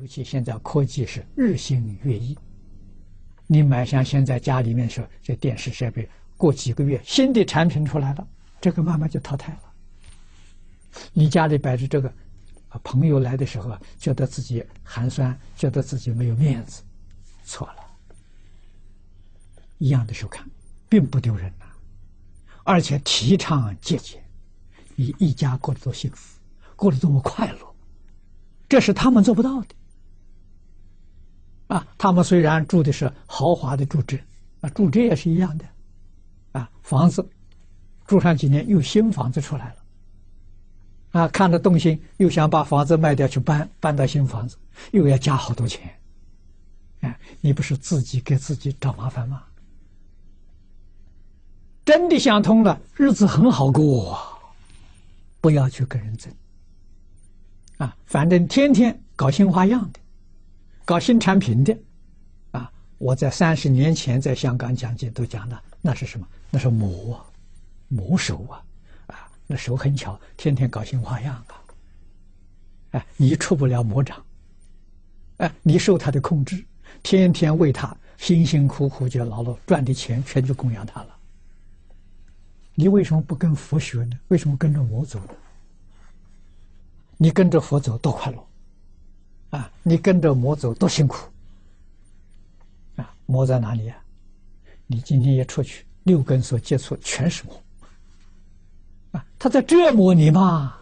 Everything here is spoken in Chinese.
尤其现在科技是日新月异，你买像现在家里面说这电视设备，过几个月新的产品出来了，这个慢慢就淘汰了。你家里摆着这个，朋友来的时候觉得自己寒酸，觉得自己没有面子，错了。一样的收看，并不丢人呐，而且提倡节俭，你一家过得多幸福，过得多么快乐，这是他们做不到的。啊，他们虽然住的是豪华的住宅，啊，住宅也是一样的，啊，房子住上几年又新房子出来了，啊，看着动心，又想把房子卖掉去搬搬到新房子，又要加好多钱，哎，你不是自己给自己找麻烦吗？真的想通了，日子很好过，不要去跟人争，啊，反正天天搞新花样的。搞新产品的，啊！我在三十年前在香港讲经都讲了，那是什么？那是魔，魔手啊！啊，那手很巧，天天搞新花样啊！哎，你出不了魔掌，哎，你受他的控制，天天为他辛辛苦苦就劳碌赚的钱，全去供养他了。你为什么不跟佛学呢？为什么跟着魔走呢？你跟着佛走多快乐！你跟着魔走多辛苦啊！魔在哪里呀？你今天一出去，六根所接触全是魔啊！他在折磨你嘛。